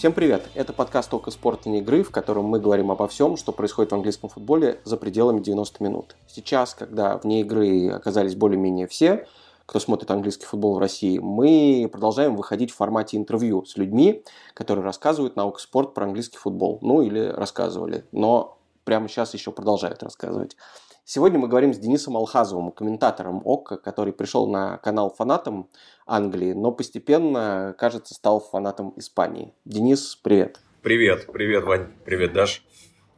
Всем привет! Это подкаст «Только спорт и не игры», в котором мы говорим обо всем, что происходит в английском футболе за пределами 90 минут. Сейчас, когда вне игры оказались более-менее все, кто смотрит английский футбол в России, мы продолжаем выходить в формате интервью с людьми, которые рассказывают на спорт про английский футбол. Ну, или рассказывали, но прямо сейчас еще продолжают рассказывать. Сегодня мы говорим с Денисом Алхазовым, комментатором ОККО, который пришел на канал фанатом Англии, но постепенно, кажется, стал фанатом Испании. Денис, привет. Привет, привет, Вань, привет, Даш.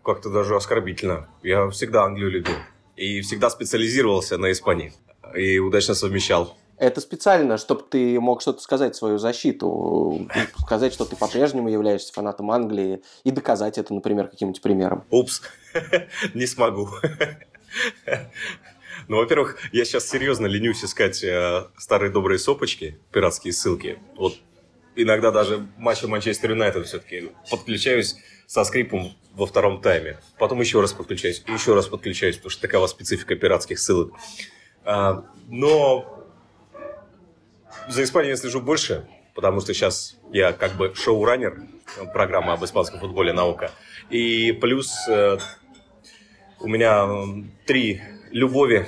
Как-то даже оскорбительно. Я всегда Англию любил и всегда специализировался на Испании и удачно совмещал. Это специально, чтобы ты мог что-то сказать в свою защиту, сказать, что ты по-прежнему являешься фанатом Англии и доказать это, например, каким-нибудь примером. Упс, не смогу. Ну, во-первых, я сейчас серьезно ленюсь искать э, старые добрые сопочки, пиратские ссылки. Вот иногда даже матча Манчестер Юнайтед все-таки подключаюсь со скрипом во втором тайме. Потом еще раз подключаюсь, еще раз подключаюсь, потому что такова специфика пиратских ссылок. А, но за Испанию я слежу больше, потому что сейчас я как бы шоураннер программы об испанском футболе «Наука». И плюс э, у меня три любови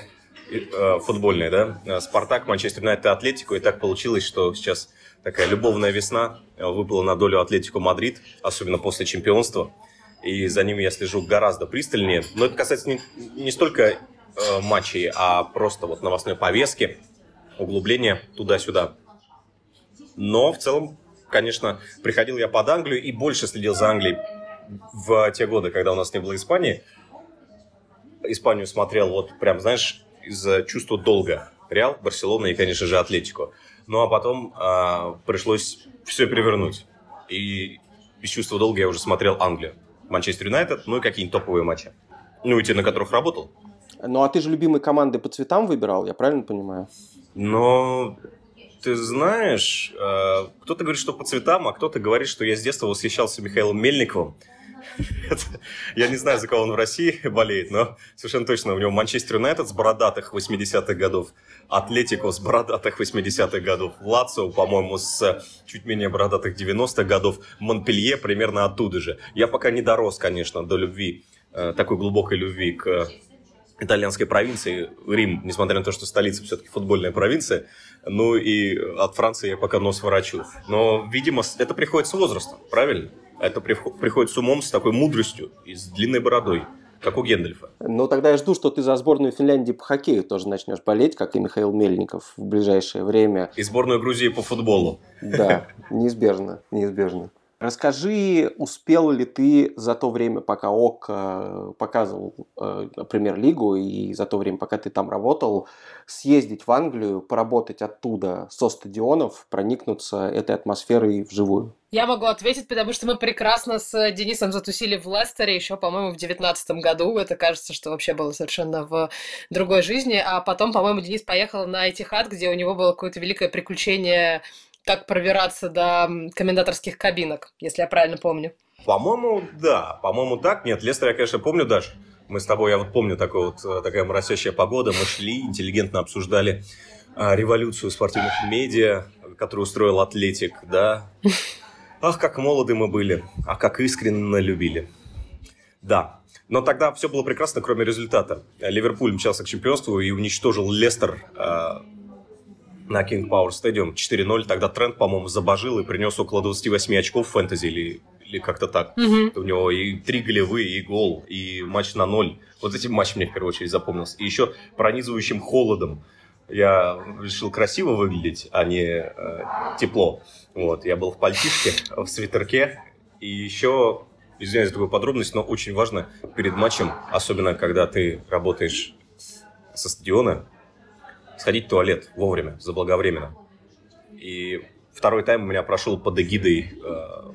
э, футбольные, да, э, Спартак, Манчестер Юнайтед и Атлетику, и так получилось, что сейчас такая любовная весна э, выпала на долю Атлетику Мадрид, особенно после чемпионства, и за ними я слежу гораздо пристальнее, но это касается не, не столько э, матчей, а просто вот новостной повестки, углубления туда-сюда. Но в целом, конечно, приходил я под Англию и больше следил за Англией в те годы, когда у нас не было Испании, Испанию смотрел вот прям, знаешь, из-за чувства долга. Реал, Барселона и, конечно же, Атлетико. Ну а потом э, пришлось все перевернуть. И из чувства долга я уже смотрел Англию. Манчестер Юнайтед, ну и какие-нибудь топовые матчи. Ну и те, на которых работал. Ну а ты же любимые команды по цветам выбирал, я правильно понимаю? Но ты знаешь, э, кто-то говорит, что по цветам, а кто-то говорит, что я с детства восхищался Михаилом Мельниковым. Я не знаю, за кого он в России болеет, но совершенно точно у него Манчестер Юнайтед с бородатых 80-х годов, Атлетико с бородатых 80-х годов, Лацио, по-моему, с чуть менее бородатых 90-х годов, Монпелье примерно оттуда же. Я пока не дорос, конечно, до любви, э, такой глубокой любви к итальянской провинции, Рим, несмотря на то, что столица все-таки футбольная провинция, ну и от Франции я пока нос ворочу. Но, видимо, это приходит с возрастом, правильно? Это приходит с умом, с такой мудростью и с длинной бородой, как у Гендальфа. Ну, тогда я жду, что ты за сборную Финляндии по хоккею тоже начнешь болеть, как и Михаил Мельников в ближайшее время. И сборную Грузии по футболу. Да, неизбежно, неизбежно. Расскажи, успел ли ты за то время, пока ОК э, показывал э, премьер-лигу и за то время, пока ты там работал, съездить в Англию, поработать оттуда со стадионов, проникнуться этой атмосферой вживую? Я могу ответить, потому что мы прекрасно с Денисом затусили в Лестере еще, по-моему, в девятнадцатом году. Это кажется, что вообще было совершенно в другой жизни. А потом, по-моему, Денис поехал на Этихад, где у него было какое-то великое приключение как пробираться до комментаторских кабинок, если я правильно помню. По-моему, да. По-моему, так. Нет, Лестер я, конечно, помню даже. Мы с тобой, я вот помню, такой вот, э, такая моросящая погода. Мы шли, интеллигентно обсуждали а, революцию спортивных медиа, которую устроил Атлетик, да. Ах, как молоды мы были, а как искренне любили. Да, но тогда все было прекрасно, кроме результата. Ливерпуль мчался к чемпионству и уничтожил Лестер а, на King Power Stadium 4-0. Тогда Трент, по-моему, забожил и принес около 28 очков в фэнтези или, или как-то так. Mm-hmm. У него и три голевые, и гол, и матч на ноль. Вот этим матч мне в первую очередь запомнился. И еще пронизывающим холодом. Я решил красиво выглядеть, а не э, тепло. Вот, я был в пальтишке, в свитерке. И еще, извиняюсь за такую подробность, но очень важно перед матчем, особенно когда ты работаешь со стадиона, сходить в туалет вовремя, заблаговременно. И второй тайм у меня прошел под эгидой э,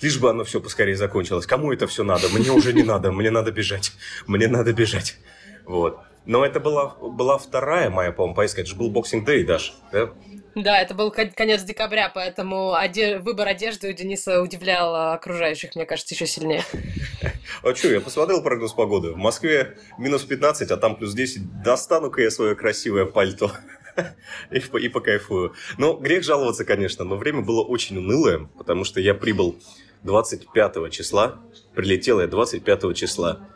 Лишь бы оно все поскорее закончилось. Кому это все надо? Мне уже не надо, мне надо бежать. Мне надо бежать. Вот. Но это была, была вторая моя, по-моему, поездка. Это же был Boxing Day, Даш. Да? Да, это был конец декабря, поэтому оде... выбор одежды у Дениса удивлял окружающих, мне кажется, еще сильнее. А что, я посмотрел прогноз погоды. В Москве минус 15, а там плюс 10. Достану-ка я свое красивое пальто. И, и покайфую. Ну, грех жаловаться, конечно, но время было очень унылое, потому что я прибыл 25 числа. Прилетел я 25 числа.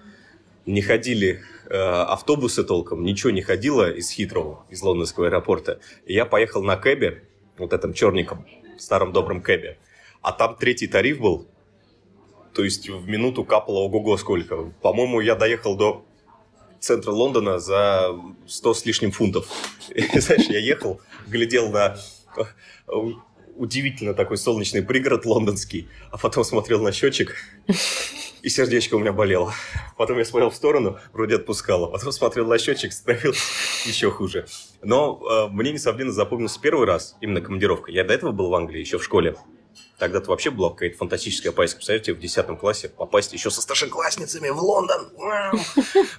Не ходили э, автобусы толком, ничего не ходило из Хитроу, из лондонского аэропорта. И я поехал на кэбе, вот этом черником, старом добром кэбе. А там третий тариф был, то есть в минуту капало ого-го сколько. По-моему, я доехал до центра Лондона за 100 с лишним фунтов. И, знаешь, я ехал, глядел на э, удивительно такой солнечный пригород лондонский, а потом смотрел на счетчик, и сердечко у меня болело. Потом я смотрел в сторону, вроде отпускало. Потом смотрел на счетчик, становилось еще хуже. Но э, мне несомненно запомнился первый раз, именно командировка. Я до этого был в Англии, еще в школе. Тогда-то вообще была какая-то фантастическая поездка. Представляете, в 10 классе попасть еще со старшеклассницами в Лондон.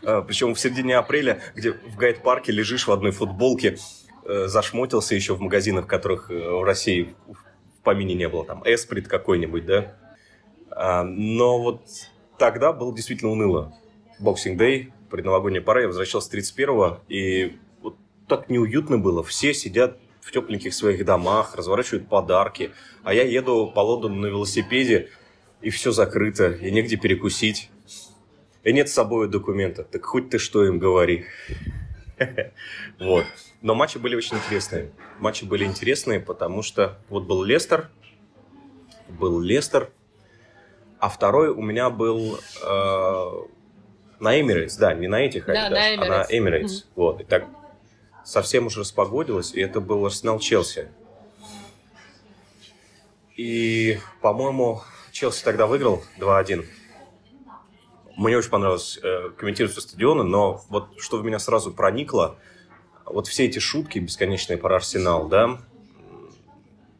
А, Причем в середине апреля, где в гайд-парке лежишь в одной футболке, э, зашмотился еще в магазинах, которых э, в России в помине не было. Там Esprit какой-нибудь, да? А, Но вот тогда было действительно уныло. Boxing Day, предновогодняя пора, я возвращался 31-го, и вот так неуютно было. Все сидят в тепленьких своих домах, разворачивают подарки, а я еду по Лондону на велосипеде, и все закрыто, и негде перекусить. И нет с собой документа, так хоть ты что им говори. Вот. Но матчи были очень интересные. Матчи были интересные, потому что вот был Лестер, был Лестер, а второй у меня был э, на Эмирейтс, да, не на этих, Да, на а на. Эмирейтс. Вот. И так совсем уже распогодилось, и это был Арсенал Челси. И, по-моему, Челси тогда выиграл 2-1. Мне очень понравилось э, комментировать со стадиона, но вот что в меня сразу проникло, вот все эти шутки бесконечные про Арсенал, да,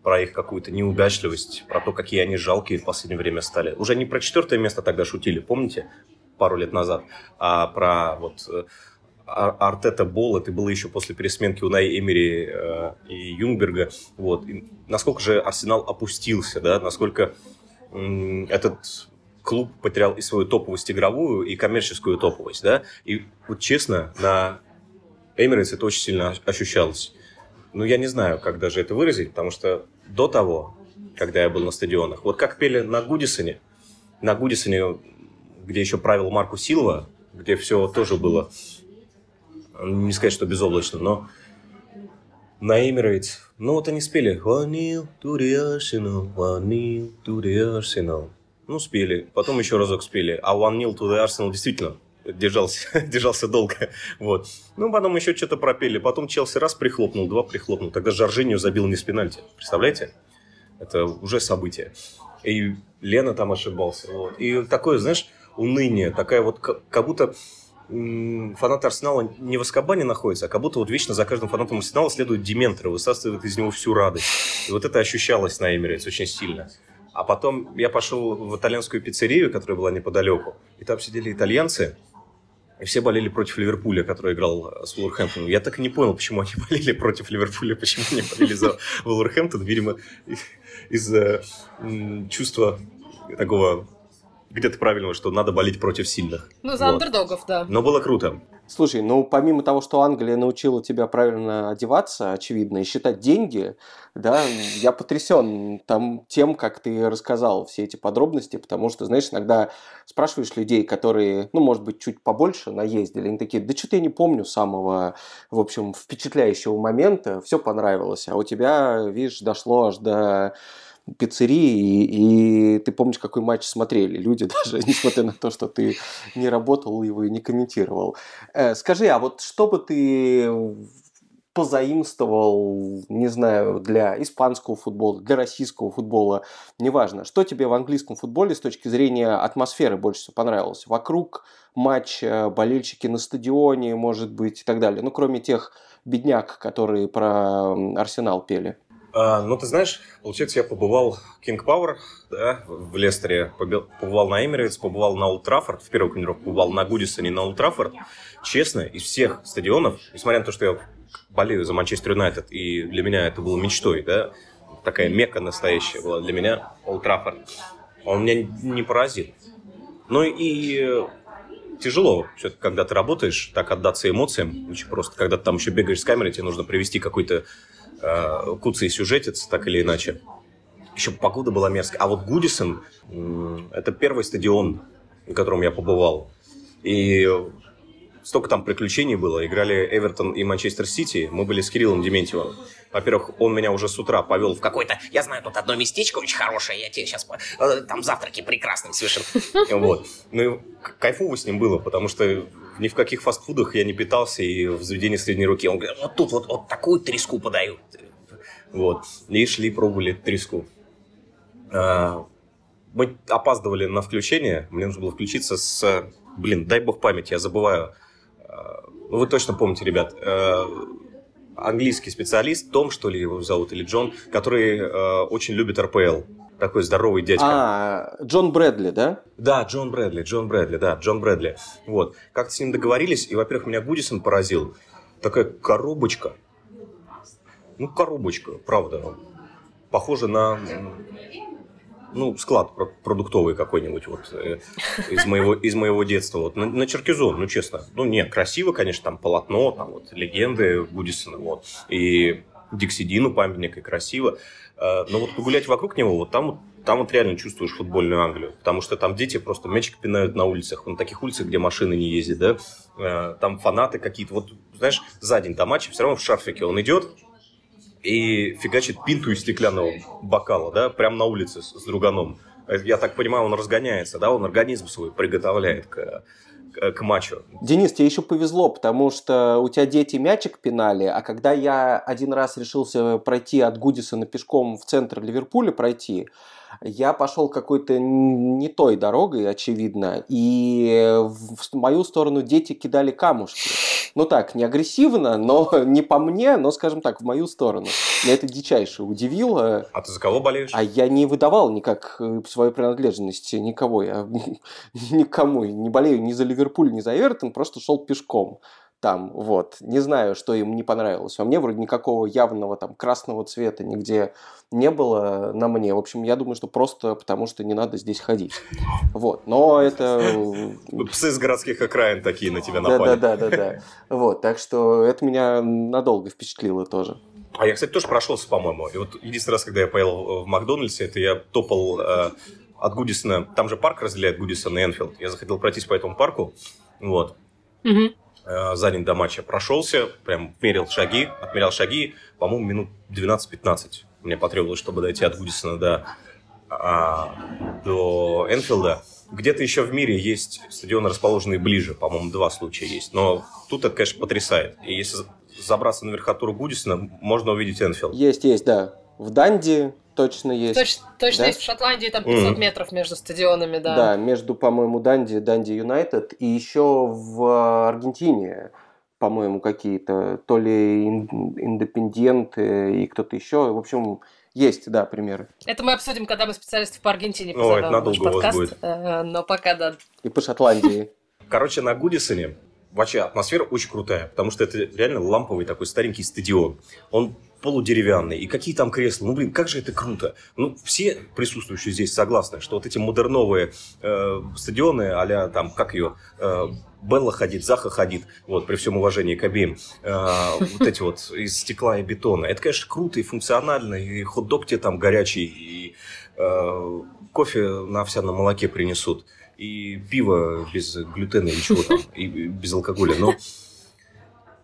про их какую-то неудачливость, про то, какие они жалкие в последнее время стали. Уже не про четвертое место тогда шутили, помните, пару лет назад, а про вот э, Ар- Артета Бол, это было еще после пересменки Унай Эмери э, и Юнгберга. Вот. И насколько же Арсенал опустился, да, насколько этот клуб потерял и свою топовость игровую, и коммерческую топовость, да. И вот честно, на Эмирейтс это очень сильно ощ- ощущалось. Ну, я не знаю, как даже это выразить, потому что до того, когда я был на стадионах, вот как пели на Гудисоне, на Гудисоне, где еще правил Марку Силва, где все тоже было не сказать, что безоблачно, но на Emirates, ну вот они спели One to the Arsenal, one to the Arsenal. Ну, спели. Потом еще разок спели. А One nil to the Arsenal действительно держался, держался долго. Вот. Ну, потом еще что-то пропели. Потом Челси раз прихлопнул, два прихлопнул. Тогда Жоржинью забил не с пенальти. Представляете? Это уже событие. И Лена там ошибался. Вот. И такое, знаешь, уныние. Такая вот, как будто м, фанаты Арсенала не в Аскабане находятся, а как будто вот вечно за каждым фанатом Арсенала следует Дементор и высасывает из него всю радость. И вот это ощущалось на Эмирейтс очень сильно. А потом я пошел в итальянскую пиццерию, которая была неподалеку, и там сидели итальянцы, и все болели против Ливерпуля, который играл с Вулверхэмптоном. Я так и не понял, почему они болели против Ливерпуля, почему они болели за Вулверхэмптон. Видимо, из-за чувства такого где-то правильного, что надо болеть против сильных. Ну, за Вот. андердогов, да. Но было круто. Слушай, ну помимо того, что Англия научила тебя правильно одеваться, очевидно, и считать деньги, да, я потрясен там тем, как ты рассказал все эти подробности, потому что, знаешь, иногда спрашиваешь людей, которые, ну, может быть, чуть побольше наездили, они такие, да что-то я не помню самого, в общем, впечатляющего момента, все понравилось, а у тебя, видишь, дошло аж до пиццерии, и, и ты помнишь, какой матч смотрели люди, даже несмотря на то, что ты не работал его и не комментировал. Э, Скажи, а вот что бы ты позаимствовал, не знаю, для испанского футбола, для российского футбола, неважно, что тебе в английском футболе с точки зрения атмосферы больше всего понравилось? Вокруг матча, болельщики на стадионе, может быть, и так далее. Ну, кроме тех бедняк, которые про Арсенал пели. А, ну, ты знаешь, получается, я побывал в King Power, да, в Лестере, побывал на Эмирейтс, побывал на Олд в первую тренировку побывал на Гудисоне, на Олд. Честно, из всех стадионов, несмотря на то, что я болею за Манчестер Юнайтед, и для меня это было мечтой, да, такая мека настоящая была для меня, Олд он меня не поразил. Ну и э, тяжело, когда ты работаешь, так отдаться эмоциям, очень просто, когда ты там еще бегаешь с камерой, тебе нужно привести какой-то куцый сюжетец, так или иначе. еще погода была мерзкая. А вот Гудисон, это первый стадион, на котором я побывал. И столько там приключений было. Играли Эвертон и Манчестер Сити. Мы были с Кириллом Дементьевым. Во-первых, он меня уже с утра повел в какой-то... Я знаю тут одно местечко очень хорошее, я тебе сейчас... Э, там завтраки прекрасные совершенно. Вот. Ну, кайфово с ним было, потому что ни в каких фастфудах я не питался, и в заведении средней руки он говорит, вот тут вот, вот такую треску подают. Вот. И шли, пробовали треску. А, мы опаздывали на включение. Мне нужно было включиться с... Блин, дай бог память, я забываю. Ну, вы точно помните, ребят. А, английский специалист, Том, что ли его зовут, или Джон, который очень любит РПЛ. Такой здоровый дядька. А, Джон Брэдли, да? Да, Джон Брэдли, Джон Брэдли, да, Джон Брэдли. Вот. Как-то с ним договорились, и, во-первых, меня Гудисон поразил. Такая коробочка. Ну, коробочка, правда. Похоже на ну, склад продуктовый какой-нибудь вот э, из моего, из моего детства. Вот, на, на Черкизон, ну, честно. Ну, нет, красиво, конечно, там полотно, там вот легенды Гудисона, вот. И Диксидину памятник, и красиво. Э, но вот погулять вокруг него, вот там вот там вот реально чувствуешь футбольную Англию, потому что там дети просто мячик пинают на улицах, на таких улицах, где машины не ездят, да, э, там фанаты какие-то, вот, знаешь, за день до матча все равно в шарфике он идет, и фигачит пинту из стеклянного бокала, да, прямо на улице с, с друганом. Я так понимаю, он разгоняется, да, он организм свой приготовляет к, к, к матчу. Денис, тебе еще повезло, потому что у тебя дети мячик пинали, а когда я один раз решился пройти от Гудисона пешком в центр Ливерпуля пройти, я пошел какой-то не той дорогой, очевидно, и в мою сторону дети кидали камушки. Ну так, не агрессивно, но не по мне, но, скажем так, в мою сторону. Меня это дичайше удивило. А ты за кого болеешь? А я не выдавал никак э, свою принадлежность никого. Я никому не болею ни за Ливерпуль, ни за Эвертон, просто шел пешком там, вот. Не знаю, что им не понравилось. А мне вроде никакого явного там красного цвета нигде не было на мне. В общем, я думаю, что просто потому, что не надо здесь ходить. Вот. Но это... Псы из городских окраин такие на тебя напали. Да-да-да. Вот. Так что это меня надолго впечатлило тоже. А я, кстати, тоже прошелся, по-моему. И вот единственный раз, когда я поел в Макдональдсе, это я топал э, от Гудисона. Там же парк разделяет Гудисон и Энфилд. Я захотел пройтись по этому парку. Вот. Угу. Э, за день до матча прошелся, прям мерил шаги, отмерял шаги, по-моему, минут 12-15 мне потребовалось, чтобы дойти от Гудисона до, а, до Энфилда. Где-то еще в мире есть стадионы, расположенные ближе, по-моему, два случая есть. Но тут это, конечно, потрясает. И если забраться на верхотуру Гудисона, можно увидеть Энфилд. Есть, есть, да. В Данди точно есть. Точ, точно да? есть в Шотландии, там 500 mm. метров между стадионами, да. Да, между, по-моему, Данди, Данди Юнайтед и еще в Аргентине, по-моему, какие-то, то ли Индепендент и кто-то еще. В общем, есть, да, примеры. Это мы обсудим, когда мы специалистов по Аргентине позовем. О, это надолго у вас будет. Э, но пока, да. И по Шотландии. Короче, на Гудисоне вообще атмосфера очень крутая, потому что это реально ламповый такой старенький стадион. Он полудеревянный, и какие там кресла. Ну, блин, как же это круто. Ну, все присутствующие здесь согласны, что вот эти модерновые э, стадионы, а там, как ее, э, Белла ходит, Заха ходит, вот, при всем уважении к обеим, э, вот эти вот из стекла и бетона. Это, конечно, круто и функционально, и хот-дог тебе там горячий, и э, кофе на овсяном молоке принесут, и пиво без глютена и там, и без алкоголя. Но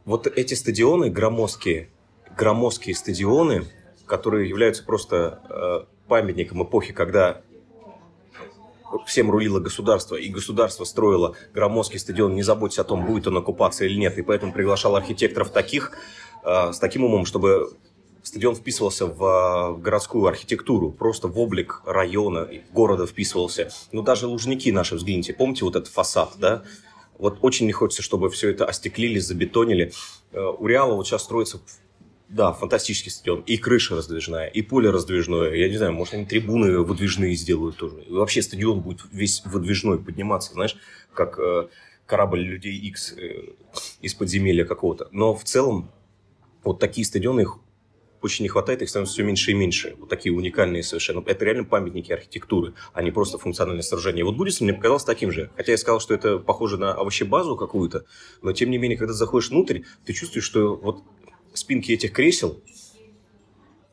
вот эти стадионы громоздкие, громоздкие стадионы, которые являются просто э, памятником эпохи, когда всем рулило государство, и государство строило громоздкий стадион, не заботясь о том, будет он оккупация или нет, и поэтому приглашал архитекторов таких, э, с таким умом, чтобы стадион вписывался в, в городскую архитектуру, просто в облик района, города вписывался. Ну, даже Лужники наши, взгляните, помните вот этот фасад, да? Вот очень не хочется, чтобы все это остеклили, забетонили. Э, у Реала вот сейчас строится да, фантастический стадион. И крыша раздвижная, и поле раздвижное. Я не знаю, может, они трибуны выдвижные сделают тоже. И вообще стадион будет весь выдвижной подниматься, знаешь, как э, корабль людей X э, из подземелья какого-то. Но в целом вот такие стадионы их очень не хватает, их становится все меньше и меньше. Вот такие уникальные совершенно. Это реально памятники архитектуры, а не просто функциональное сооружение. Вот Буддисон мне показалось таким же. Хотя я сказал, что это похоже на овощебазу какую-то, но тем не менее, когда заходишь внутрь, ты чувствуешь, что вот спинки этих кресел,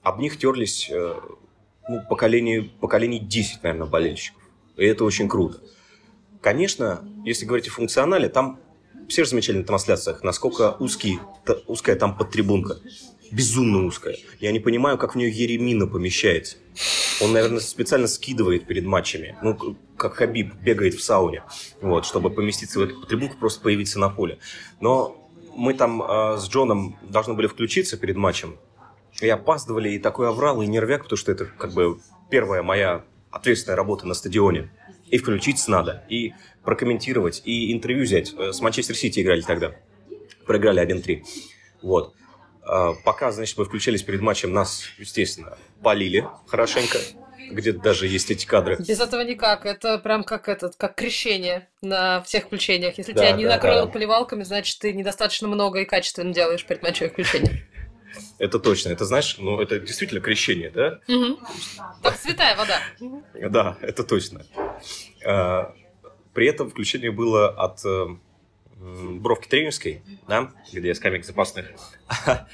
об них терлись э, ну, поколений, поколений 10, наверное, болельщиков. И это очень круто. Конечно, если говорить о функционале, там все же замечали на трансляциях, насколько узкий, узкая там подтрибунка. Безумно узкая. Я не понимаю, как в нее Еремина помещается. Он, наверное, специально скидывает перед матчами. Ну, как Хабиб бегает в сауне. Вот, чтобы поместиться в эту трибунку, просто появиться на поле. Но мы там э, с Джоном должны были включиться перед матчем. И опаздывали, и такой оврал, и нервяк, потому что это как бы первая моя ответственная работа на стадионе. И включиться надо, и прокомментировать, и интервью взять. Э, с Манчестер Сити играли тогда. Проиграли 1-3. Вот. А, пока, значит, мы включались перед матчем, нас, естественно, полили хорошенько. Где-то даже есть эти кадры. Без этого никак. Это прям как этот, как крещение на всех включениях. Если да, тебя не да, накрыло да. поливалками, значит, ты недостаточно много и качественно делаешь перед матчевое включение. Это точно. Это, знаешь, ну, это действительно крещение, да? Угу. Как святая вода. Да, это точно. А, при этом включение было от э, бровки тренерской, да, где скамейка запасных,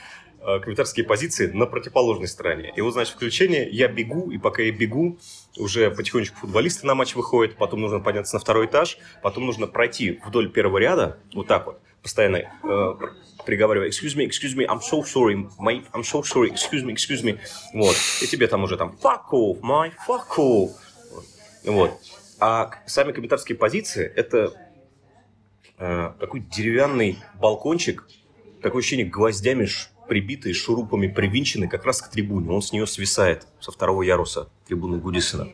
а комментарские позиции на противоположной стороне. И вот, значит, включение, я бегу, и пока я бегу, уже потихонечку футболисты на матч выходят, потом нужно подняться на второй этаж, потом нужно пройти вдоль первого ряда, вот так вот, постоянно э, приговаривая, excuse me, excuse me, I'm so sorry, mate, I'm so sorry, excuse me, excuse me. Вот. И тебе там уже там fuck off, my fuck off. Вот. А сами комментарские позиции – это э, такой деревянный балкончик, такое ощущение гвоздями прибитый, шурупами привинченный как раз к трибуне. Он с нее свисает со второго яруса трибуны Гудисона.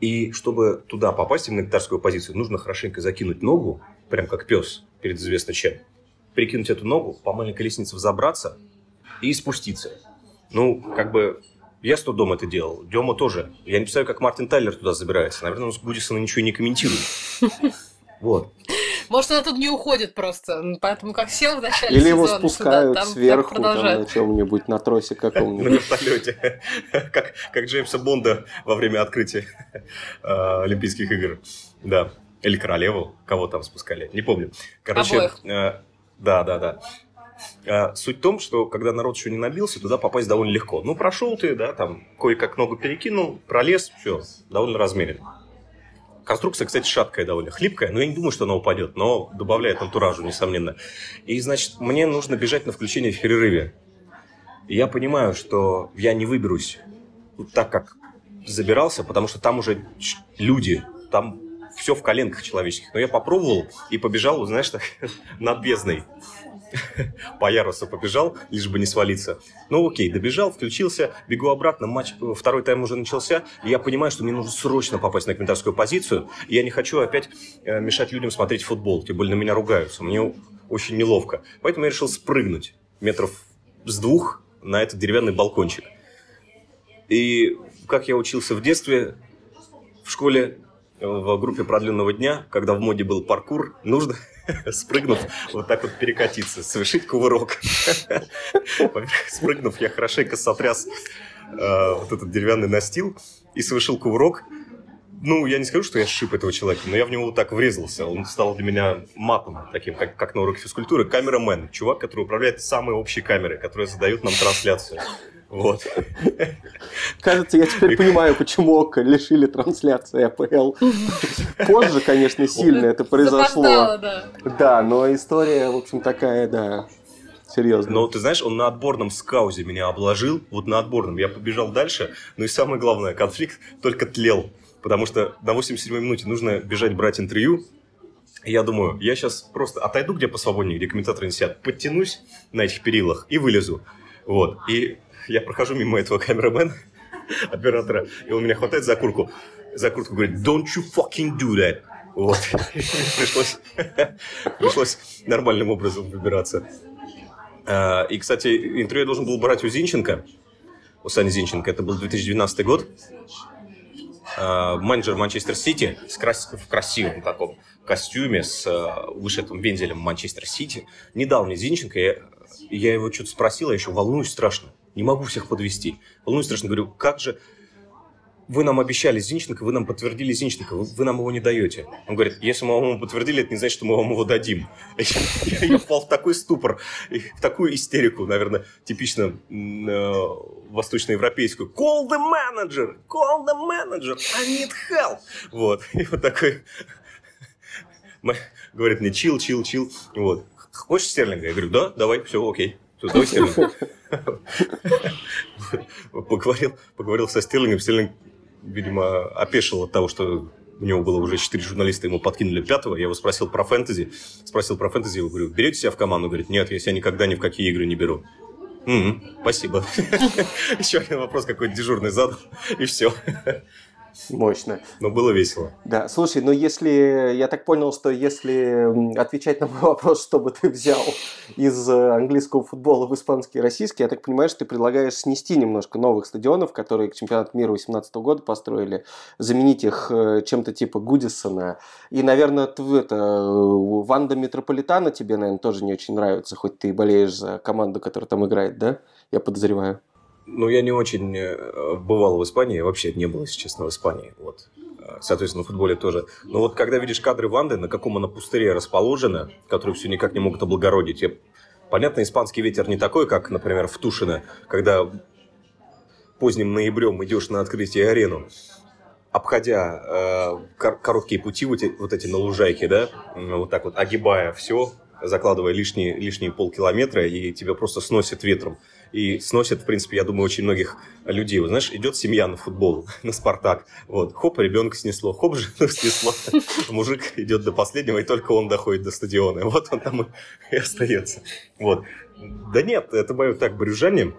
И чтобы туда попасть, в комментарскую позицию, нужно хорошенько закинуть ногу, прям как пес перед известно чем перекинуть эту ногу, по маленькой лестнице взобраться и спуститься. Ну, как бы, я с трудом это делал. Дема тоже. Я не представляю, как Мартин Тайлер туда забирается. Наверное, он с Гудисона ничего не комментирует. Вот. Может, она тут не уходит просто, поэтому как сел в начале Или его спускают сюда, там сверху там, на чем-нибудь, на тросе каком-нибудь. На вертолете. Как, как Джеймса Бонда во время открытия э, Олимпийских игр. Да. Или королеву, кого там спускали, не помню. Короче, Обоих. Э, да, да, да. А, суть в том, что когда народ еще не набился, туда попасть довольно легко. Ну, прошел ты, да, там, кое-как ногу перекинул, пролез, все, довольно размеренно. Конструкция, кстати, шаткая довольно, хлипкая, но я не думаю, что она упадет, но добавляет антуражу, несомненно. И, значит, мне нужно бежать на включение в перерыве. И я понимаю, что я не выберусь так, как забирался, потому что там уже люди, там все в коленках человеческих. Но я попробовал и побежал, знаешь, так, над бездной. По ярусу побежал, лишь бы не свалиться. Ну окей, добежал, включился, бегу обратно, матч, второй тайм уже начался, и я понимаю, что мне нужно срочно попасть на комментарскую позицию, и я не хочу опять э, мешать людям смотреть футбол, тем более на меня ругаются, мне очень неловко. Поэтому я решил спрыгнуть метров с двух на этот деревянный балкончик. И как я учился в детстве, в школе в группе продленного дня, когда в моде был паркур, нужно, спрыгнув, вот так вот перекатиться, совершить кувырок. Спрыгнув, я хорошенько сотряс э, вот этот деревянный настил и совершил кувырок. Ну, я не скажу, что я шип этого человека, но я в него вот так врезался. Он стал для меня матом, таким, как, как на уроке физкультуры. Камерамен, чувак, который управляет самой общей камерой, которая задает нам трансляцию. Вот. Кажется, я теперь понимаю, почему ОК лишили трансляции АПЛ. Позже, конечно, сильно это произошло. Да. да, но история, в общем, такая, да, серьезно. Но ты знаешь, он на отборном скаузе меня обложил, вот на отборном. Я побежал дальше, но и самое главное, конфликт только тлел. Потому что на 87-й минуте нужно бежать брать интервью. Я думаю, я сейчас просто отойду где посвободнее, где комментаторы не сидят, подтянусь на этих перилах и вылезу. Вот. И я прохожу мимо этого камерамена, оператора, и он меня хватает за куртку, за куртку говорит, don't you fucking do that. Вот. пришлось, пришлось нормальным образом выбираться. А, и, кстати, интервью я должен был брать у Зинченко, у Сани Зинченко. Это был 2012 год. А, менеджер Манчестер Сити в красивом таком костюме с а, вышитым вензелем Манчестер Сити. Не дал мне Зинченко. Я, я его что-то спросил, я еще волнуюсь страшно не могу всех подвести. Волнуюсь страшно, говорю, как же, вы нам обещали Зинченко, вы нам подтвердили Зинченко, вы, вы нам его не даете. Он говорит, если мы вам его подтвердили, это не значит, что мы вам его дадим. Я, я впал в такой ступор, в такую истерику, наверное, типично э, восточноевропейскую. Call the manager! Call the manager! I need help! Вот. И вот такой... Говорит мне, чил, чил, чил. Вот. Хочешь стерлинга? Я говорю, да, давай, все, окей. Все, давай стерлинга. Поговорил, поговорил со Стерлингом. Стерлинг видимо, опешил от того, что у него было уже четыре журналиста, ему подкинули пятого. Я его спросил про фэнтези. Спросил про фэнтези, я говорю, берете себя в команду? Говорит, нет, я себя никогда ни в какие игры не беру. М-м, спасибо. Еще один вопрос какой-то дежурный задал, и все. Мощно. Но было весело. Да, слушай, ну если, я так понял, что если отвечать на мой вопрос, что бы ты взял из э, английского футбола в испанский и российский, я так понимаю, что ты предлагаешь снести немножко новых стадионов, которые к чемпионату мира 2018 года построили, заменить их э, чем-то типа Гудисона. И, наверное, ты, это, э, Ванда Метрополитана тебе, наверное, тоже не очень нравится, хоть ты и болеешь за команду, которая там играет, да? Я подозреваю. Ну, я не очень э, бывал в Испании, вообще не было, если честно, в Испании. Вот. Э, соответственно, в футболе тоже. Но вот когда видишь кадры Ванды, на каком она пустыре расположена, которые все никак не могут облагородить. Я... Понятно, испанский ветер не такой, как, например, в Тушино, когда поздним ноябрем идешь на открытие арену, обходя э, короткие пути вот эти, вот эти на лужайке, да, вот так вот огибая все, закладывая лишние, лишние полкилометра, и тебя просто сносит ветром и сносит, в принципе, я думаю, очень многих людей. Вот, знаешь, идет семья на футбол, на Спартак, вот, хоп, ребенка снесло, хоп, жену снесло, мужик идет до последнего, и только он доходит до стадиона, вот он там и остается. Вот. Да нет, это мое так брюзжание.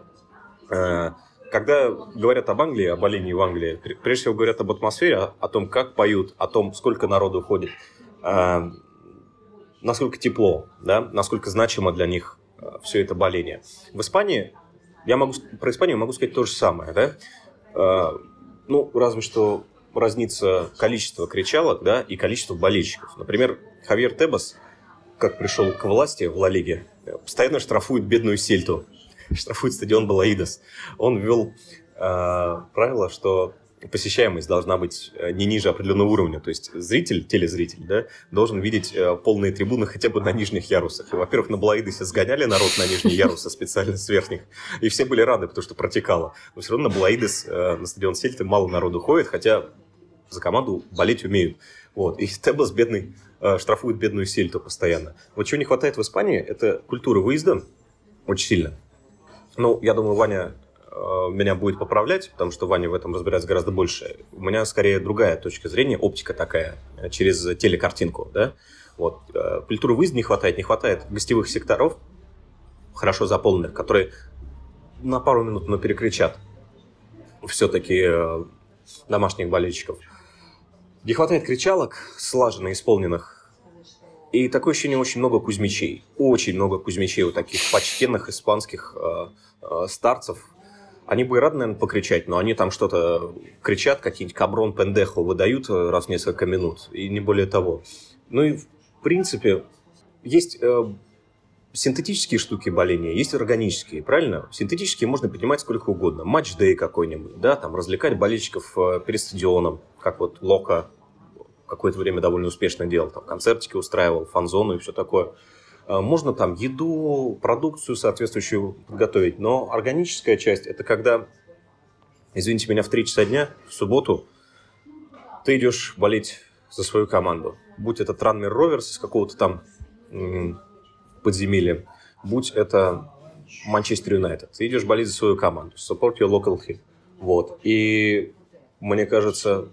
А, когда говорят об Англии, об олене в Англии, прежде всего говорят об атмосфере, о том, как поют, о том, сколько народу ходит, а, насколько тепло, да, насколько значимо для них Э, все это боление. В Испании, я могу, про Испанию могу сказать то же самое, да? Э, ну, разве что разнится количество кричалок, да, и количество болельщиков. Например, Хавьер Тебас, как пришел к власти в Ла Лиге, постоянно штрафует бедную Сельту, штрафует стадион Балаидос. Он ввел э, правило, что посещаемость должна быть э, не ниже определенного уровня. То есть зритель, телезритель, да, должен видеть э, полные трибуны хотя бы на нижних ярусах. И, во-первых, на Блаидосе сгоняли народ на нижние ярусы специально с верхних. И все были рады, потому что протекало. Но все равно на Блаидес, э, на стадион Сельты мало народу ходит, хотя за команду болеть умеют. Вот. И Тебас бедный штрафует бедную Сельту постоянно. Вот чего не хватает в Испании, это культура выезда очень сильно. Ну, я думаю, Ваня меня будет поправлять, потому что Ваня в этом разбирается гораздо больше. У меня скорее другая точка зрения, оптика такая, э, через телекартинку, да. Вот. Э, культуры выезда не хватает, не хватает гостевых секторов, хорошо заполненных, которые на пару минут, но перекричат все-таки домашних болельщиков. Не хватает кричалок, слаженно исполненных. И такое ощущение очень много кузьмичей. Очень много кузьмичей у таких почтенных испанских э, э, старцев, они бы и рады, наверное, покричать, но они там что-то кричат, какие-нибудь каброн пендехо выдают э, раз в несколько минут, и не более того. Ну и, в принципе, есть э, синтетические штуки боления, есть органические, правильно? Синтетические можно поднимать сколько угодно. Матч-дэй какой-нибудь, да, там развлекать болельщиков э, перед стадионом, как вот Лока какое-то время довольно успешно делал, там концертики устраивал, фан-зону и все такое. А, можно там еду, продукцию соответствующую подготовить, но органическая часть – это когда, извините меня, в 3 часа дня, в субботу, ты идешь болеть за свою команду. Будь это Транмер Роверс из какого-то там подземелья, будь это Манчестер Юнайтед. Ты идешь болеть за свою команду. Support your local team. Вот. И мне кажется,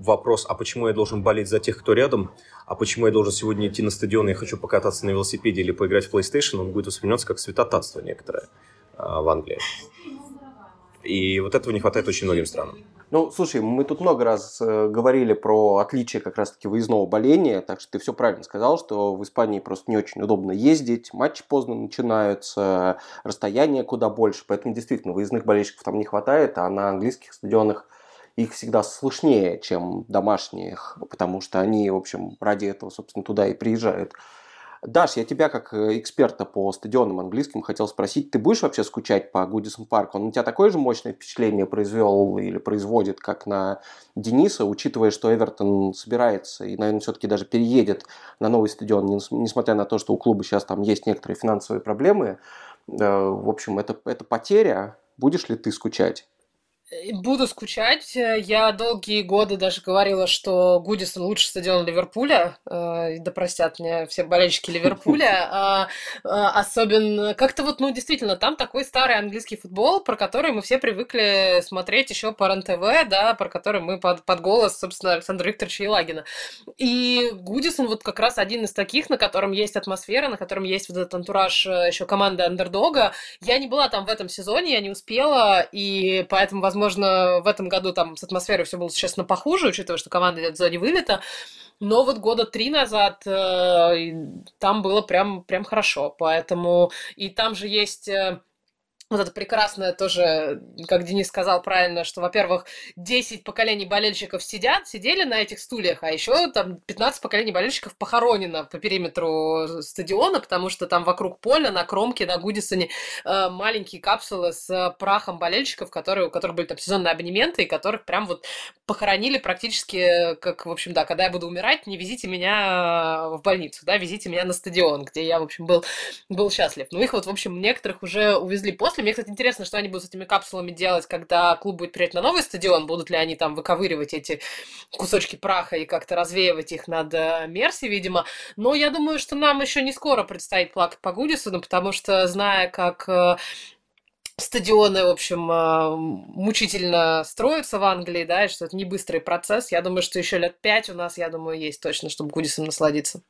вопрос, а почему я должен болеть за тех, кто рядом, а почему я должен сегодня идти на стадион, и хочу покататься на велосипеде или поиграть в PlayStation, он будет восприниматься как святотатство некоторое а, в Англии. И вот этого не хватает очень многим странам. Ну, слушай, мы тут много раз э, говорили про отличие как раз-таки выездного боления, так что ты все правильно сказал, что в Испании просто не очень удобно ездить, матчи поздно начинаются, расстояние куда больше, поэтому действительно выездных болельщиков там не хватает, а на английских стадионах их всегда слышнее, чем домашних, потому что они, в общем, ради этого, собственно, туда и приезжают. Даш, я тебя как э, эксперта по стадионам английским хотел спросить, ты будешь вообще скучать по Гудисон Парку? Он у тебя такое же мощное впечатление произвел или производит, как на Дениса, учитывая, что Эвертон собирается и, наверное, все-таки даже переедет на новый стадион, несмотря на то, что у клуба сейчас там есть некоторые финансовые проблемы. Э, в общем, это, это потеря. Будешь ли ты скучать? Буду скучать. Я долгие годы даже говорила, что Гудисон лучший стадион Ливерпуля. Э, да простят мне все болельщики Ливерпуля. А, а, особенно, как-то вот, ну, действительно, там такой старый английский футбол, про который мы все привыкли смотреть еще по РЕН-ТВ, да, про который мы под, под голос, собственно, Александра Викторовича Елагина. И Гудисон вот как раз один из таких, на котором есть атмосфера, на котором есть вот этот антураж э, еще команды андердога. Я не была там в этом сезоне, я не успела, и поэтому, возможно, Возможно, в этом году там с атмосферой все было существенно похуже, учитывая, что команда идет в зоне вылета. Но вот года три назад э, там было прям, прям хорошо. Поэтому и там же есть... Э, вот это прекрасное тоже, как Денис сказал правильно, что, во-первых, 10 поколений болельщиков сидят, сидели на этих стульях, а еще там 15 поколений болельщиков похоронено по периметру стадиона, потому что там вокруг поля, на кромке, на Гудисоне э, маленькие капсулы с прахом болельщиков, которые, у которых были там сезонные абонементы, и которых прям вот похоронили практически, как, в общем, да, когда я буду умирать, не везите меня в больницу, да, везите меня на стадион, где я, в общем, был, был счастлив. Ну, их вот, в общем, некоторых уже увезли после капсуле. Мне, кстати, интересно, что они будут с этими капсулами делать, когда клуб будет приезжать на новый стадион. Будут ли они там выковыривать эти кусочки праха и как-то развеивать их над э, Мерси, видимо. Но я думаю, что нам еще не скоро предстоит плакать по Гудисону, потому что, зная, как э, стадионы, в общем, э, мучительно строятся в Англии, да, и что это не быстрый процесс. Я думаю, что еще лет пять у нас, я думаю, есть точно, чтобы Гудисом насладиться.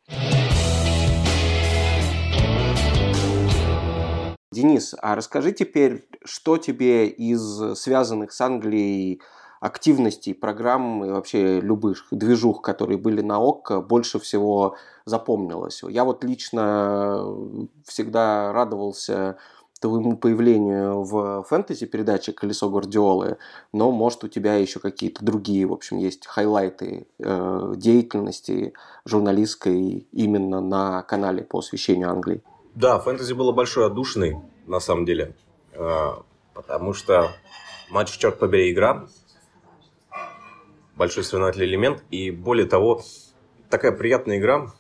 Денис, а расскажи теперь, что тебе из связанных с Англией активностей, программ и вообще любых движух, которые были на ОККО, больше всего запомнилось? Я вот лично всегда радовался твоему появлению в фэнтези передаче «Колесо Гвардиолы», но, может, у тебя еще какие-то другие, в общем, есть хайлайты э, деятельности журналистской именно на канале по освещению Англии. Да, фэнтези было большой отдушиной, на самом деле. А, потому что матч «Черт побери» игра, большой соревновательный элемент, и более того, такая приятная игра,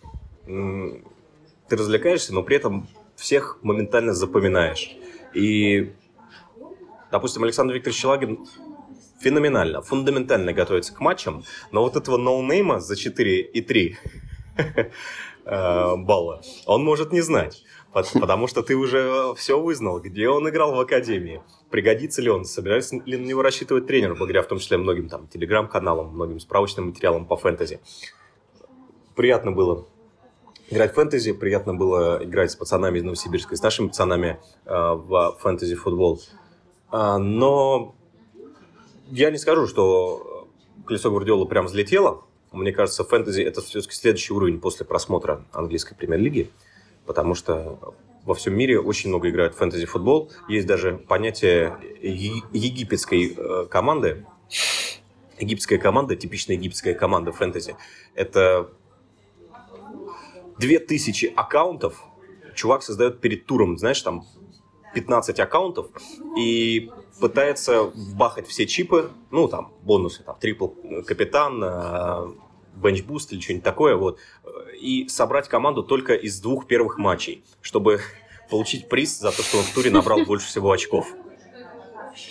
ты развлекаешься, но при этом всех моментально запоминаешь. И, допустим, Александр Викторович Челагин феноменально, фундаментально готовится к матчам, но вот этого ноунейма за 4 и 3 э, балла он может не знать. Потому что ты уже все вызнал, где он играл в академии, пригодится ли он, собирается ли на него рассчитывать тренер, благодаря в том числе многим там телеграм-каналам, многим справочным материалам по фэнтези. Приятно было играть в фэнтези, приятно было играть с пацанами из Новосибирска, с нашими пацанами э, в фэнтези-футбол. А, но я не скажу, что колесо Гвардиола прям взлетело. Мне кажется, фэнтези это все-таки следующий уровень после просмотра английской премьер-лиги потому что во всем мире очень много играют фэнтези-футбол. Есть даже понятие египетской э, команды. Египетская команда, типичная египетская команда фэнтези. Это 2000 аккаунтов чувак создает перед туром, знаешь, там 15 аккаунтов и пытается вбахать все чипы, ну, там, бонусы, там, трипл капитан, э, бенчбуст или что-нибудь такое, вот, и собрать команду только из двух первых матчей, чтобы получить приз за то, что он в туре набрал больше всего очков.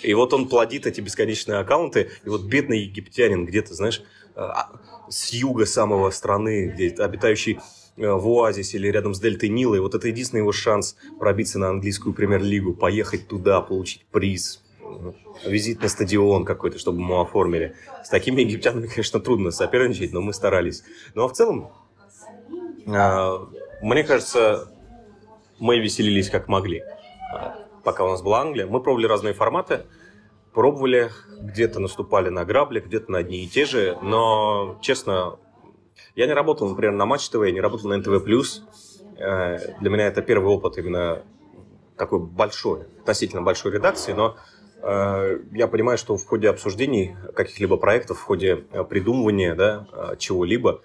И вот он плодит эти бесконечные аккаунты, и вот бедный египтянин где-то, знаешь, э, а, с юга самого страны, где обитающий э, в оазисе или рядом с дельтой Нила, и вот это единственный его шанс пробиться на английскую премьер-лигу, поехать туда, получить приз, визит на стадион какой-то, чтобы ему оформили. С такими египтянами, конечно, трудно соперничать, но мы старались. Ну а в целом, а, мне кажется, мы веселились как могли. А, пока у нас была Англия, мы пробовали разные форматы, пробовали, где-то наступали на грабли, где-то на одни и те же, но, честно, я не работал, например, на Матч ТВ, я не работал на НТВ+. Э, для меня это первый опыт именно такой большой, относительно большой редакции, но я понимаю, что в ходе обсуждений каких-либо проектов, в ходе э, придумывания да, э, чего-либо,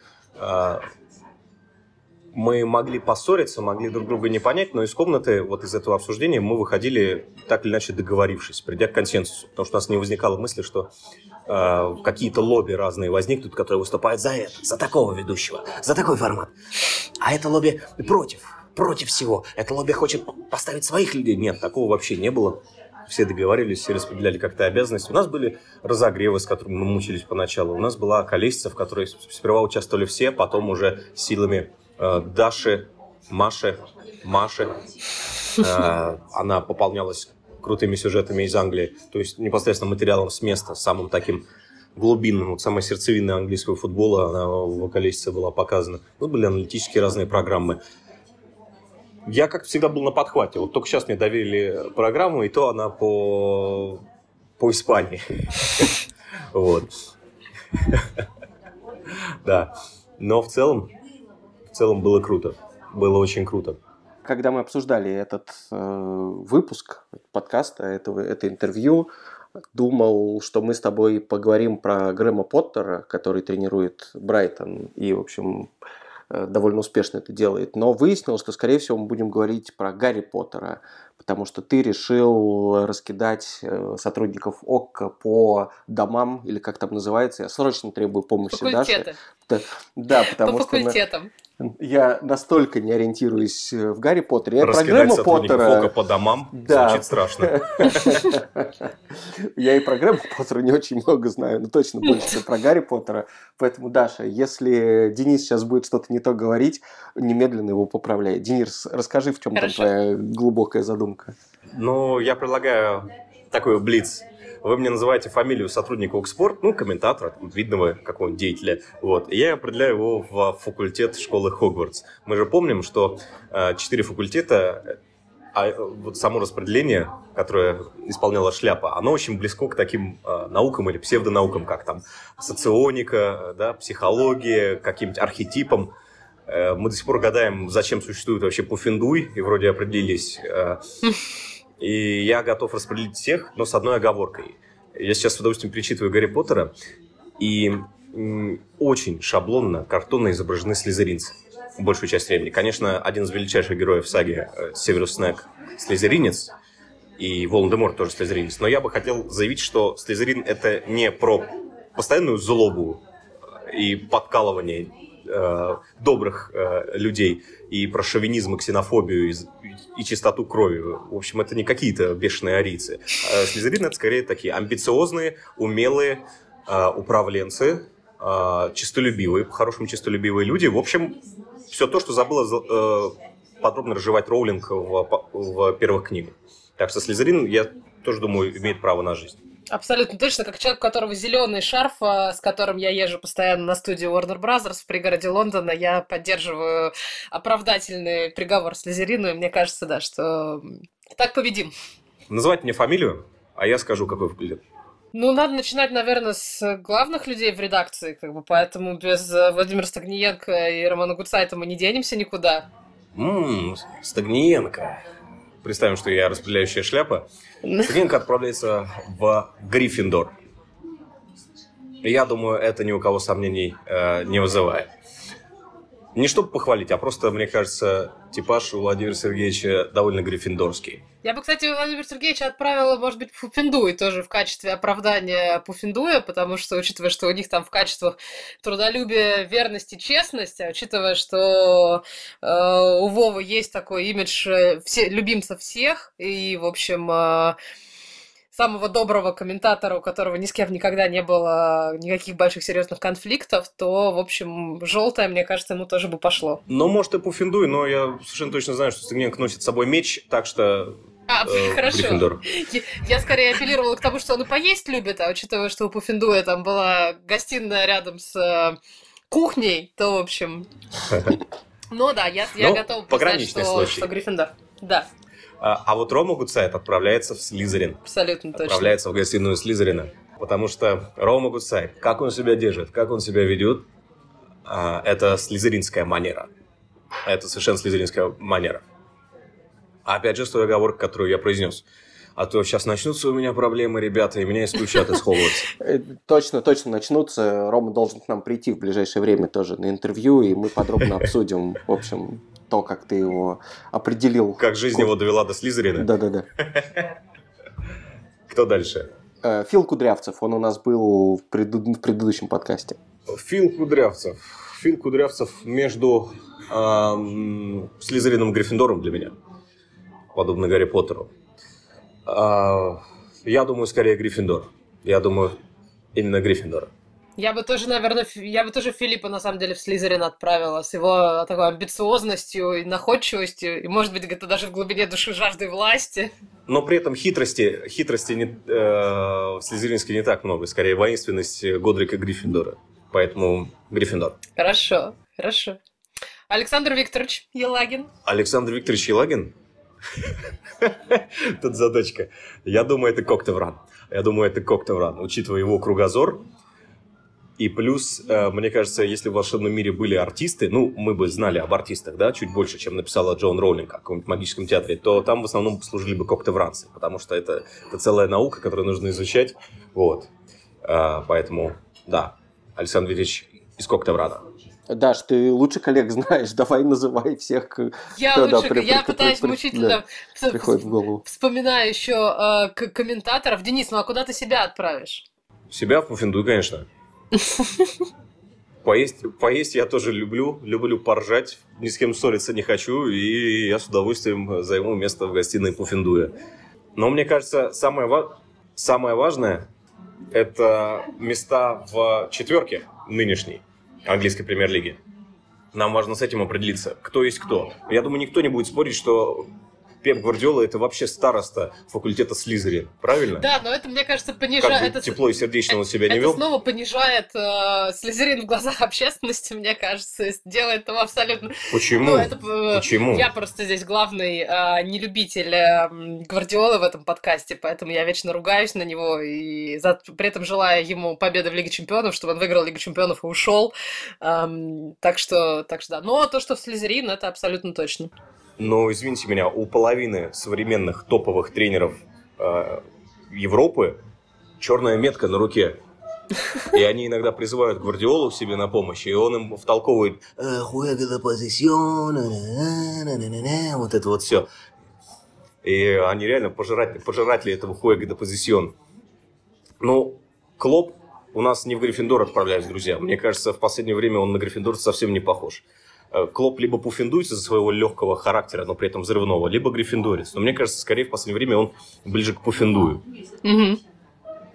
мы могли поссориться, могли друг друга не понять, но из комнаты, вот из этого обсуждения, мы выходили так или иначе договорившись, придя к консенсусу. Потому что у нас не возникало мысли, что э, какие-то лобби разные возникнут, которые выступают за это, за такого ведущего, за такой формат. А это лобби против, против всего. Это лобби хочет поставить своих людей. Нет, такого вообще не было. Все договорились, все распределяли как-то обязанности. У нас были разогревы, с которыми мы мучились поначалу. У нас была колесица, в которой сперва участвовали все, потом уже силами Э, Даши, Маши, Маши. Э, она пополнялась крутыми сюжетами из Англии, то есть непосредственно материалом с места, самым таким глубинным, вот самой сердцевиной английского футбола, она в вокалистице была показана. Ну, были аналитические разные программы. Я, как всегда, был на подхвате. Вот только сейчас мне доверили программу, и то она по, по Испании. Вот. Да. Но в целом в целом было круто. Было очень круто. Когда мы обсуждали этот э, выпуск подкаста, этого, это интервью, думал, что мы с тобой поговорим про Грэма Поттера, который тренирует Брайтон и, в общем, довольно успешно это делает. Но выяснилось, что, скорее всего, мы будем говорить про Гарри Поттера, потому что ты решил раскидать э, сотрудников ОККО по домам, или как там называется, я срочно требую помощи Факультеты. Даши. Да, потому по что... факультетам. Я настолько не ориентируюсь э, в Гарри Поттере. Я программу Поттера... По домам да. звучит страшно. Я и про Грэма Поттера не очень много знаю, но точно больше про Гарри Поттера. Поэтому, Даша, если Денис сейчас будет что-то не то говорить, немедленно его поправляй. Денис, расскажи, в чем там твоя глубокая задумка. Ну, я предлагаю такой блиц вы мне называете фамилию сотрудника Окспорт, ну, комментатора, видного какого-нибудь деятеля, вот, и я определяю его в факультет школы Хогвартс. Мы же помним, что э, четыре факультета а вот само распределение, которое исполняла шляпа, оно очень близко к таким э, наукам или псевдонаукам, как там соционика, да, психология, каким-нибудь архетипам. Э, мы до сих пор гадаем, зачем существует вообще Пуффендуй, и вроде определились. Э, и я готов распределить всех, но с одной оговоркой. Я сейчас удовольствием перечитываю Гарри Поттера, и очень шаблонно, картонно изображены слизеринцы большую часть времени. Конечно, один из величайших героев саги э, Северус Снег слизеринец, и Волан-де-Морт тоже слизеринец. Но я бы хотел заявить, что слизерин — это не про постоянную злобу и подкалывание э, добрых э, людей и про шовинизм и ксенофобию и, и чистоту крови. В общем, это не какие-то бешеные арийцы. Э, Слизерин это скорее такие амбициозные, умелые э, управленцы, э, чистолюбивые, по-хорошему чистолюбивые люди. В общем, все то, что забыла э, подробно разжевать Роулинг в, в первых книгах. Так что Слизерин, я тоже думаю, имеет право на жизнь. Абсолютно точно, как человек, у которого зеленый шарф, а, с которым я езжу постоянно на студию Warner Brothers в пригороде Лондона, я поддерживаю оправдательный приговор Слизерину, и мне кажется, да, что так победим. Называть мне фамилию, а я скажу, какой выглядит. Ну, надо начинать, наверное, с главных людей в редакции, как бы, поэтому без Владимира Стагниенко и Романа Гуцайта мы не денемся никуда. Ммм, Стагниенко представим, что я распределяющая шляпа, Студентка отправляется в Гриффиндор. Я думаю, это ни у кого сомнений э, не вызывает. Не чтобы похвалить, а просто, мне кажется, типаж у Владимира Сергеевича довольно гриффиндорский. Я бы, кстати, Владимира Сергеевича отправила, может быть, Пуффендуй тоже в качестве оправдания Пуффендуя, потому что, учитывая, что у них там в качествах трудолюбие, верность и честность, а учитывая, что э, у Вовы есть такой имидж э, все, любимца всех, и, в общем, э, самого доброго комментатора, у которого ни с кем никогда не было никаких больших серьезных конфликтов, то, в общем, желтое, мне кажется, ему тоже бы пошло. Ну, может, и Пуффендуй, но я совершенно точно знаю, что Стегненко носит с собой меч, так что а, э, хорошо. Я, я скорее апеллировала к тому, что он и поесть любит, а учитывая, что у Пуффендуя там была гостиная рядом с э, кухней, то, в общем... Ну да, я, я ну, готова признать, что, что Гриффиндор. Да. А, а вот Рома Гуцайт отправляется в Слизерин. Абсолютно точно. Отправляется в гостиную Слизерина. Потому что Рома Гуцайт, как он себя держит, как он себя ведет, а, это слизеринская манера. Это совершенно слизеринская манера. Опять же, с той оговоркой, которую я произнес. а то сейчас начнутся у меня проблемы, ребята, и меня исключат из Хогвартса. Э, точно, точно начнутся. Рома должен к нам прийти в ближайшее время тоже на интервью, и мы подробно обсудим, в общем, то, как ты его определил. Как жизнь его довела до Слизерина? Да-да-да. Кто дальше? Э, Фил Кудрявцев, он у нас был в, преду- в предыдущем подкасте. Фил Кудрявцев. Фил Кудрявцев между эм, Слизерином и Гриффиндором для меня. Подобно Гарри Поттеру. А, я думаю, скорее Гриффиндор. Я думаю, именно Гриффиндор. Я бы тоже, наверное, я бы тоже Филиппа, на самом деле, в Слизерин отправила с его такой амбициозностью и находчивостью, и, может быть, где-то даже в глубине души жаждой власти. Но при этом хитрости, хитрости не, э, в Слизеринске не так много, скорее воинственность Годрика Гриффиндора. Поэтому Гриффиндор. Хорошо, хорошо. Александр Викторович Елагин. Александр Викторович Елагин? Тут задачка. Я думаю, это Коктевран. Я думаю, это Коктевран, учитывая его кругозор. И плюс, э, мне кажется, если в волшебном мире были артисты, ну, мы бы знали об артистах, да, чуть больше, чем написала Джон Роулинг о каком-нибудь магическом театре, то там в основном служили бы коктевранцы, потому что это, это целая наука, которую нужно изучать. Вот. А, поэтому, да, Александр Викторович из Коктеврана. Даш, ты лучше коллег знаешь, давай называй всех. Я кто, лучше, да, при- я при- пытаюсь при- мучительно да, приходит в голову. вспоминаю еще э, к- комментаторов. Денис, ну а куда ты себя отправишь? Себя в Пуффиндуй, конечно. Поесть, поесть я тоже люблю, люблю поржать, ни с кем ссориться не хочу, и я с удовольствием займу место в гостиной Пуффиндуя. Но мне кажется, самое, ва- самое важное – это места в четверке нынешней английской премьер-лиги. Нам важно с этим определиться, кто есть кто. Я думаю, никто не будет спорить, что Пеп Гвардиола – это вообще староста факультета Слизерин, правильно? Да, но это, мне кажется, Как понижает... бы это- тепло и сердечно он себя не Это вел. снова понижает э, Слизерин в глазах общественности, мне кажется, делает его абсолютно... Почему? Ну, это, э, Почему? Я просто здесь главный э, нелюбитель э, Гвардиолы в этом подкасте, поэтому я вечно ругаюсь на него и за- при этом желаю ему победы в Лиге Чемпионов, чтобы он выиграл Лигу Чемпионов и ушел. Эм, так что, так что да. Но то, что в Слизерин, это абсолютно точно. Но, извините меня, у половины современных топовых тренеров э, Европы черная метка на руке. И они иногда призывают Гвардиолу себе на помощь, и он им втолковывает «Э, «Juega de posición, на-на-на-на-на-на-на», вот это вот все. И они реально пожирать, пожиратели этого хуэга де позицион. Ну, Клоп у нас не в Гриффиндор отправляюсь, друзья. Мне кажется, в последнее время он на Гриффиндор совсем не похож. Э, Клоп либо пуффиндуется за своего легкого характера, но при этом взрывного, либо гриффиндорец. Но мне кажется, скорее в последнее время он ближе к пуффиндую. Мгм.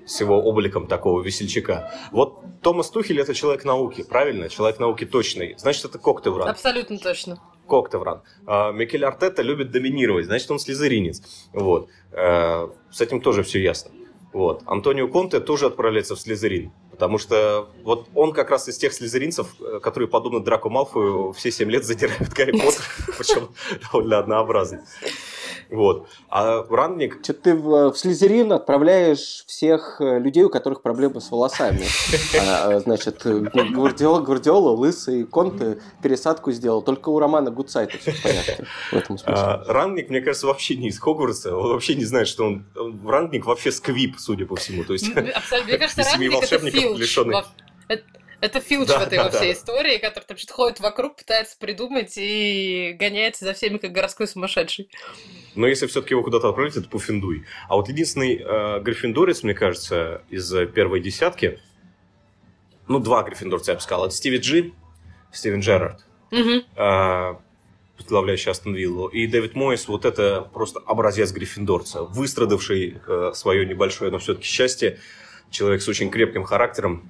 С его обликом такого весельчака. Вот Томас Тухель это человек науки, правильно? Человек науки точный. Значит, это Коктевран. Абсолютно точно. Коктевран. А, Микель Артета любит доминировать, значит, он слезеринец. Вот. Э, С этим тоже все ясно. Вот. Антонио Конте тоже отправляется в Слизерин. Потому что вот он как раз из тех слезеринцев, э, которые, подобно Драку Малфою, все 7 лет задирают Гарри Поттер, причем довольно однообразно. Вот. А Рангник, Что ты в, в Слизерин отправляешь всех э, людей, у которых проблемы с волосами. А, а, значит, Гвардиола, Гвардиола, Лысый, Конте пересадку сделал. Только у Романа Гудсайта все в порядке в этом смысле. а, Рангник, мне кажется, вообще не из Хогвартса. Он вообще не знает, что он... Рангник вообще сквип, судя по всему. То есть... Абсолютно. Мне кажется, Ранник это волшебников, Это, это Филч Да, в этой да, во всей да. истории, который там что-то ходит вокруг, пытается придумать и гоняется за всеми, как городской сумасшедший. Но если все-таки его куда-то отправить, это Пуффиндуй. А вот единственный э, гриффиндорец, мне кажется, из э, первой десятки, ну, два гриффиндорца, я бы сказал, это Стиви Джи, Стивен Джерард, Мгм. э, возглавляющий Астон Виллу, и Дэвид Мойс, вот это просто образец гриффиндорца, выстрадавший э, свое небольшое, но все-таки счастье, человек с очень крепким характером,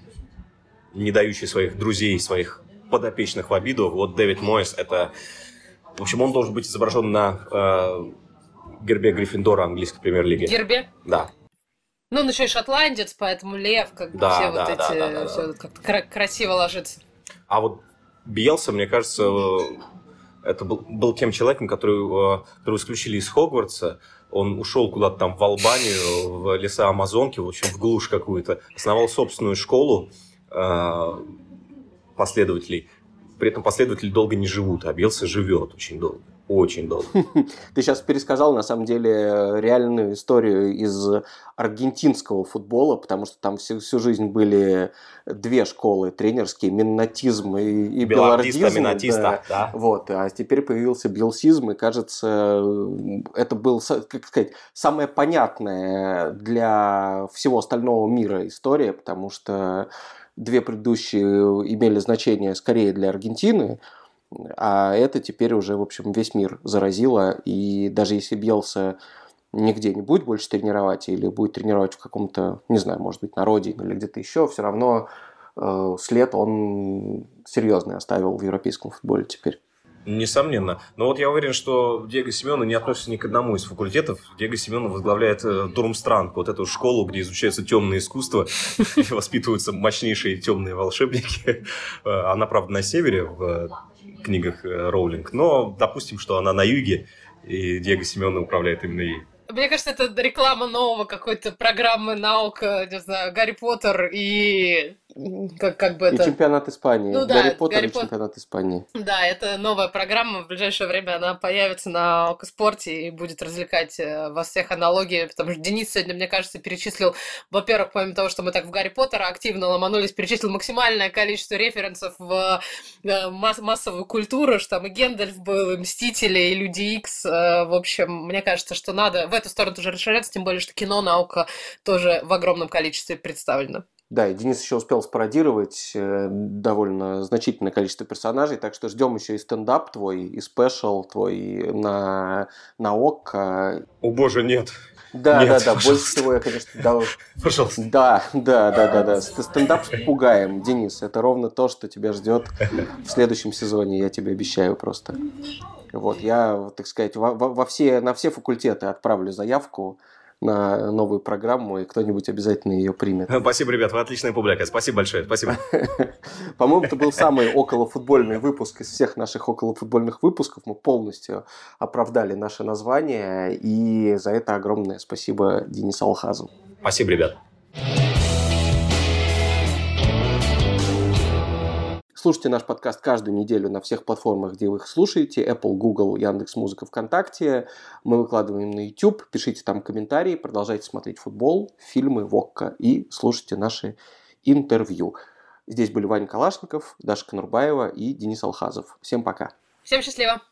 не дающий своих друзей, своих подопечных в обиду. Вот Дэвид Мойс, это... В общем, он должен быть изображен на э, гербе Гриффиндора английской премьер-лиги. Гербе. Да. Ну, он еще и шотландец, поэтому лев, как бы Да, все да, вот да, эти, да, да, да. все как-то кра- красиво ложится. А вот Биелса, мне кажется, э, это был, был тем человеком, который, э, которого исключили из Хогвартса. Он ушел куда-то там в Албанию, в леса Амазонки, в общем, в глушь какую-то. Основал собственную школу последователей. При этом последователи долго не живут, а Белса живет очень долго. Очень долго. Ты сейчас пересказал, на самом деле, реальную историю из аргентинского футбола, потому что там всю, всю жизнь были две школы тренерские, миннатизм и, и белардизм. да. да. Вот, а теперь появился белсизм, и кажется, это был, как сказать, самая понятная для всего остального мира история, потому что две предыдущие имели значение скорее для Аргентины, а это теперь уже, в общем, весь мир заразило. И даже если Бьелса нигде не будет больше тренировать или будет тренировать в каком-то, не знаю, может быть, народе или где-то еще, все равно э, след он серьезный оставил в европейском футболе теперь. Несомненно. Но вот я уверен, что Диего Семена не относится ни к одному из факультетов. Диего Семена возглавляет э, Дурмстранг, вот эту школу, где изучаются темные искусства воспитываются мощнейшие темные волшебники. Э, она, правда, на севере, в книгах э, Роулинг, но допустим, что она на юге, и Диего Семена управляет именно ей. Мне кажется, это реклама нового какой-то программы наука, не знаю, Гарри Поттер и как, как бы это... И чемпионат Испании. Ну, да, Гарри Поттер Гарри и Пот... чемпионат Испании. Да, это новая программа. В ближайшее время она появится на Окоспорте и будет развлекать э, во всех аналогии. Потому что Денис сегодня, мне кажется, перечислил, во-первых, помимо того, что мы так в Гарри Поттера активно ломанулись, перечислил максимальное количество референсов в э, масс массовую культуру, что там и Гендальф был, и Мстители, и Люди Икс. Э, в общем, мне кажется, что надо в эту сторону тоже расширяться, тем более, что кино, наука тоже в огромном количестве представлено. Да, и Денис еще успел спародировать э, довольно значительное количество персонажей, так что ждем еще и стендап твой, и special твой на, на ОК. О боже, нет. Да, Нет, да, да. Больше всего я, конечно, да. Пожалуйста. Да, да, да, да, да. Стендап с попугаем, Денис. Это ровно то, что тебя ждет в следующем сезоне, я тебе обещаю просто. Вот, я, так сказать, во, во все, на все факультеты отправлю заявку на новую программу, и кто-нибудь обязательно ее примет. Спасибо, ребят, вы отличная публика. Спасибо большое, спасибо. По-моему, это был самый околофутбольный выпуск из всех наших околофутбольных выпусков. Мы полностью оправдали наше название, и за это огромное спасибо Денису Алхазу. Спасибо, ребят. Слушайте наш подкаст каждую неделю на всех платформах, где вы их слушаете. Apple, Google, Яндекс.Музыка, ВКонтакте. Мы выкладываем на YouTube. Пишите там комментарии, продолжайте смотреть футбол, фильмы, Вокка и слушайте наши интервью. Здесь были Ваня Калашников, Даша Конурбаева и Денис Алхазов. Всем пока. Всем счастливо.